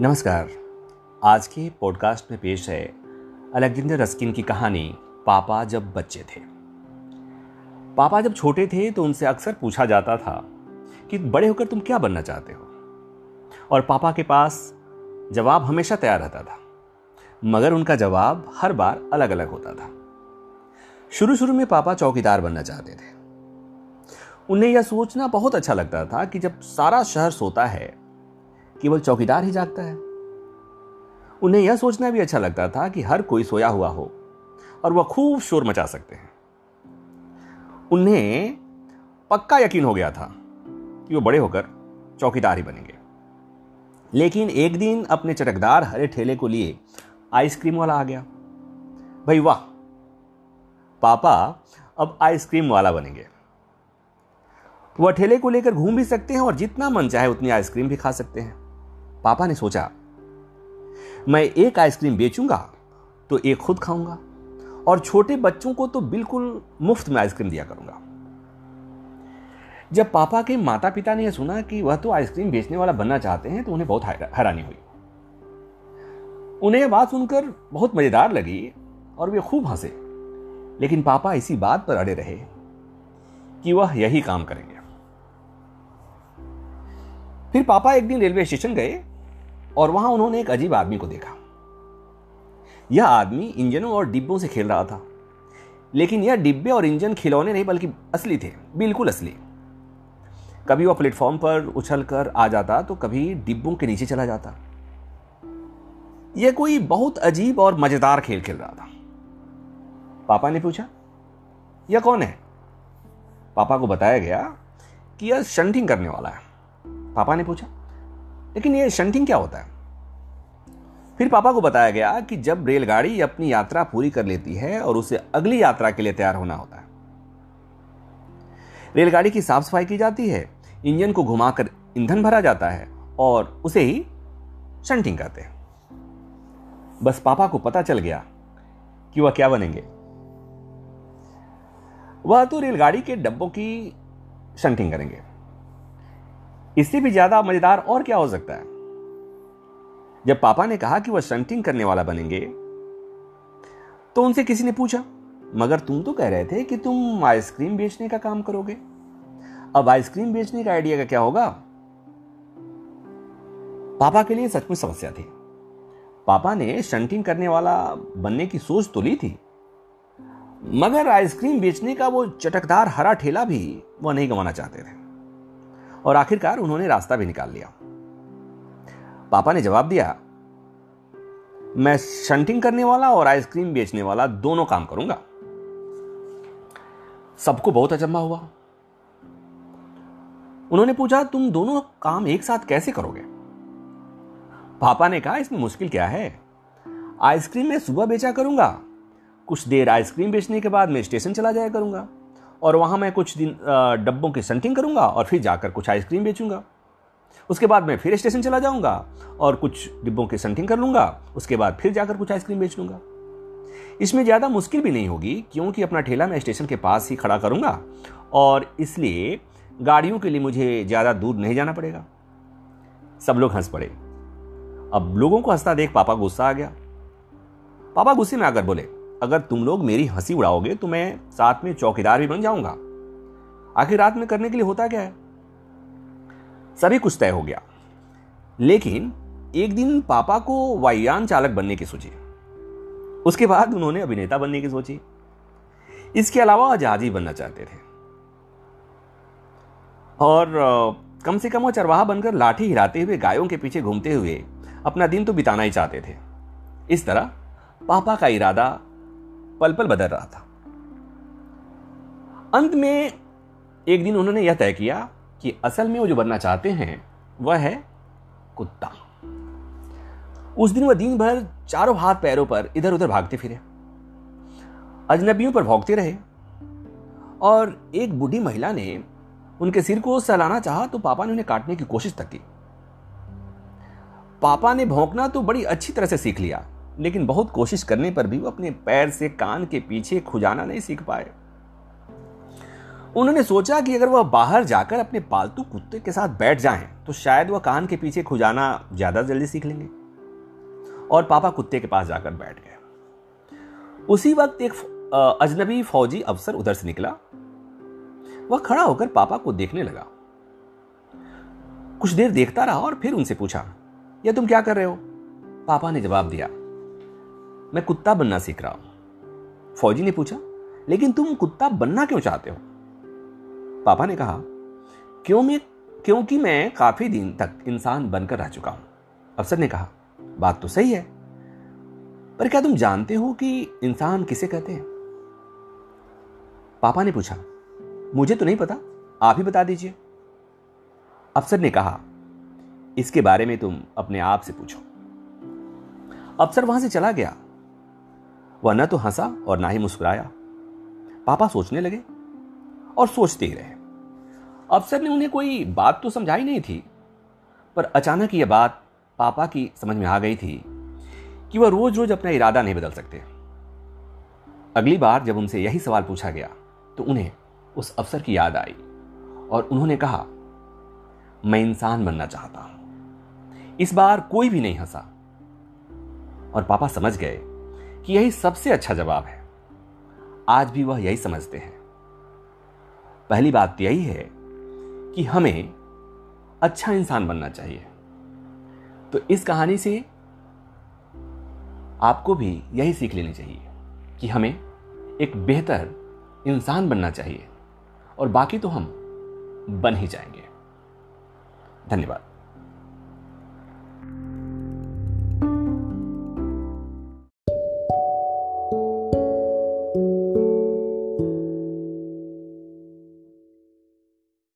नमस्कार। आज के पॉडकास्ट में पेश है अलेक्जेंडर रस्किन की कहानी, पापा जब बच्चे थे। पापा जब छोटे थे तो उनसे अक्सर पूछा जाता था कि बड़े होकर तुम क्या बनना चाहते हो? और पापा के पास जवाब हमेशा तैयार रहता था, मगर उनका जवाब हर बार अलग अलग होता था। शुरू शुरू में पापा चौकीदार बनना चाहते थे। उन्हें यह सोचना बहुत अच्छा लगता था कि जब सारा शहर सोता है केवल चौकीदार ही जागता है। उन्हें यह सोचना भी अच्छा लगता था कि हर कोई सोया हुआ हो और वह खूब शोर मचा सकते हैं। उन्हें पक्का यकीन हो गया था कि वो बड़े होकर चौकीदार ही बनेंगे। लेकिन एक दिन अपने चटकदार हरे ठेले को लिए आइसक्रीम वाला आ गया। भाई वाह, पापा अब आइसक्रीम वाला बनेंगे। वह ठेले को लेकर घूम भी सकते हैं और जितना मन चाहे उतनी आइसक्रीम भी खा सकते हैं। पापा ने सोचा, मैं एक आइसक्रीम बेचूँगा तो एक खुद खाऊँगा और छोटे बच्चों को तो बिल्कुल मुफ़्त में आइसक्रीम दिया करूँगा। जब पापा के माता पिता ने यह सुना कि वह तो आइसक्रीम बेचने वाला बनना चाहते हैं तो उन्हें बहुत हैरानी हुई। उन्हें यह बात सुनकर बहुत मज़ेदार लगी और वे खूब हंसे। लेकिन पापा इसी बात पर अड़े रहे कि वह यही काम करेंगे। फिर पापा एक दिन रेलवे स्टेशन गए और वहाँ उन्होंने एक अजीब आदमी को देखा। यह आदमी इंजनों और डिब्बों से खेल रहा था, लेकिन यह डिब्बे और इंजन खिलौने नहीं, बल्कि असली थे, बिल्कुल असली। कभी वह प्लेटफॉर्म पर उछल कर आ जाता तो कभी डिब्बों के नीचे चला जाता। यह कोई बहुत अजीब और मज़ेदार खेल खेल रहा था। पापा ने पूछा, यह कौन है? पापा को बताया गया कि यह शंटिंग करने वाला है। पापा ने पूछा लेकिन ये शंटिंग क्या होता है? फिर पापा को बताया गया कि जब रेलगाड़ी अपनी यात्रा पूरी कर लेती है और उसे अगली यात्रा के लिए तैयार होना होता है। रेलगाड़ी की साफ़ सफ़ाई की जाती है, इंजन को घुमाकर ईंधन भरा जाता है और उसे ही शंटिंग कहते हैं। बस पापा को पता चल गया कि वह क्या बनेंगे। वह तो रेलगाड़ी के डब्बों की शंटिंग करेंगे। इससे भी ज़्यादा मज़ेदार और क्या हो सकता है? जब पापा ने कहा कि वह शंटिंग करने वाला बनेंगे तो उनसे किसी ने पूछा, मगर तुम तो कह रहे थे कि तुम आइसक्रीम बेचने का काम करोगे। अब आइसक्रीम बेचने का आइडिया का क्या होगा? पापा के लिए सचमुच समस्या थी। पापा ने शंटिंग करने वाला बनने की सोच तो ली थी, मगर आइसक्रीम बेचने का वो चटकदार हरा ठेला भी वह नहीं गंवाना चाहते थे। और आखिरकार उन्होंने रास्ता भी निकाल लिया। पापा ने जवाब दिया, मैं शंटिंग करने वाला और आइसक्रीम बेचने वाला दोनों काम करूँगा। सबको बहुत अचंभा हुआ। उन्होंने पूछा, तुम दोनों काम एक साथ कैसे करोगे? पापा ने कहा, इसमें मुश्किल क्या है? आइसक्रीम मैं सुबह बेचा करूँगा। कुछ देर आइसक्रीम बेचने के बाद मैं स्टेशन चला जाया करूँगा। और वहाँ मैं कुछ दिन डब्बों की संटिंग करूँगा और फिर जाकर कुछ आइसक्रीम बेचूँगा। उसके बाद मैं फिर स्टेशन चला जाऊँगा और कुछ डिब्बों की संटिंग कर लूँगा। उसके बाद फिर जाकर कुछ आइसक्रीम बेच लूँगा। इसमें ज़्यादा मुश्किल भी नहीं होगी, क्योंकि अपना ठेला मैं स्टेशन के पास ही खड़ा करूँगा और इसलिए गाड़ियों के लिए मुझे ज़्यादा दूर नहीं जाना पड़ेगा। सब लोग हंस पड़े। अब लोगों को हंसता देख पापा गुस्सा आ गया। पापा गुस्से में आकर बोले अगर तुम लोग मेरी हँसी उड़ाओगे तो मैं साथ में चौकीदार भी बन जाऊँगा। आखिर रात में करने के लिए होता क्या है? सभी कुछ तय हो गया। लेकिन एक दिन पापा को वायुयान चालक बनने की सोची। उसके बाद उन्होंने अभिनेता बनने की सोची। इसके अलावा जहाजी बनना चाहते थे। और कम से कम वो चरवाहा बनकर लाठी हिराते हुए गायों के पीछे घूमते हुए अपना दिन तो बिताना ही चाहते थे। इस तरह पापा का इरादा पल पल बदल रहा था। अंत में एक दिन उन्होंने यह तय किया कि असल में वो जो बनना चाहते हैं, वह है कुत्ता। उस दिन वह दिन भर चारों हाथ पैरों पर इधर उधर भागते फिरे। अजनबियों पर भोगते रहे। और एक बूढ़ी महिला ने उनके सिर को सहलाना चाहा तो पापा ने उन्हें काटने की कोशिश तक की। पापा ने भौंकना तो बड़ी अच्छी तरह से सीख लिया। लेकिन बहुत कोशिश करने पर भी वो अपने पैर से कान के पीछे खुजाना नहीं सीख पाए। उन्होंने सोचा कि अगर वह बाहर जाकर अपने पालतू कुत्ते के साथ बैठ जाएँ तो शायद वह कान के पीछे खुजाना ज़्यादा जल्दी सीख लेंगे। और पापा कुत्ते के पास जाकर बैठ गए। उसी वक्त एक अजनबी फौजी अफसर उधर से निकला। वह खड़ा होकर पापा को देखने लगा। कुछ देर देखता रहा और फिर उनसे पूछा, यह तुम क्या कर रहे हो? पापा ने जवाब दिया मैं कुत्ता बनना सीख रहा हूँ। फौजी ने पूछा, लेकिन तुम कुत्ता बनना क्यों चाहते हो? पापा ने कहा, क्यों मैं, क्योंकि मैं काफ़ी दिन तक इंसान बनकर रह चुका हूँ। अफसर ने कहा, बात तो सही है, पर क्या तुम जानते हो कि इंसान किसे कहते हैं? पापा ने पूछा, मुझे तो नहीं पता, आप ही बता दीजिए। अफसर ने कहा, इसके बारे में तुम अपने आप से पूछो। अफसर वहाँ से चला गया। वह न तो हंसा और ना ही मुस्कुराया। पापा सोचने लगे और सोचते ही रहे। अफसर ने उन्हें कोई बात तो समझाई नहीं थी, पर अचानक यह बात पापा की समझ में आ गई थी कि वह रोज रोज अपना इरादा नहीं बदल सकते। अगली बार जब उनसे यही सवाल पूछा गया तो उन्हें उस अफसर की याद आई और उन्होंने कहा, मैं इंसान बनना चाहता हूँ। इस बार कोई भी नहीं हंसा। और पापा समझ गए कि यही सबसे अच्छा जवाब है। आज भी वह यही समझते हैं। पहली बात तो यही है कि हमें अच्छा इंसान बनना चाहिए। तो इस कहानी से आपको भी यही सीख लेनी चाहिए कि हमें एक बेहतर इंसान बनना चाहिए और बाकी तो हम बन ही जाएँगे। धन्यवाद।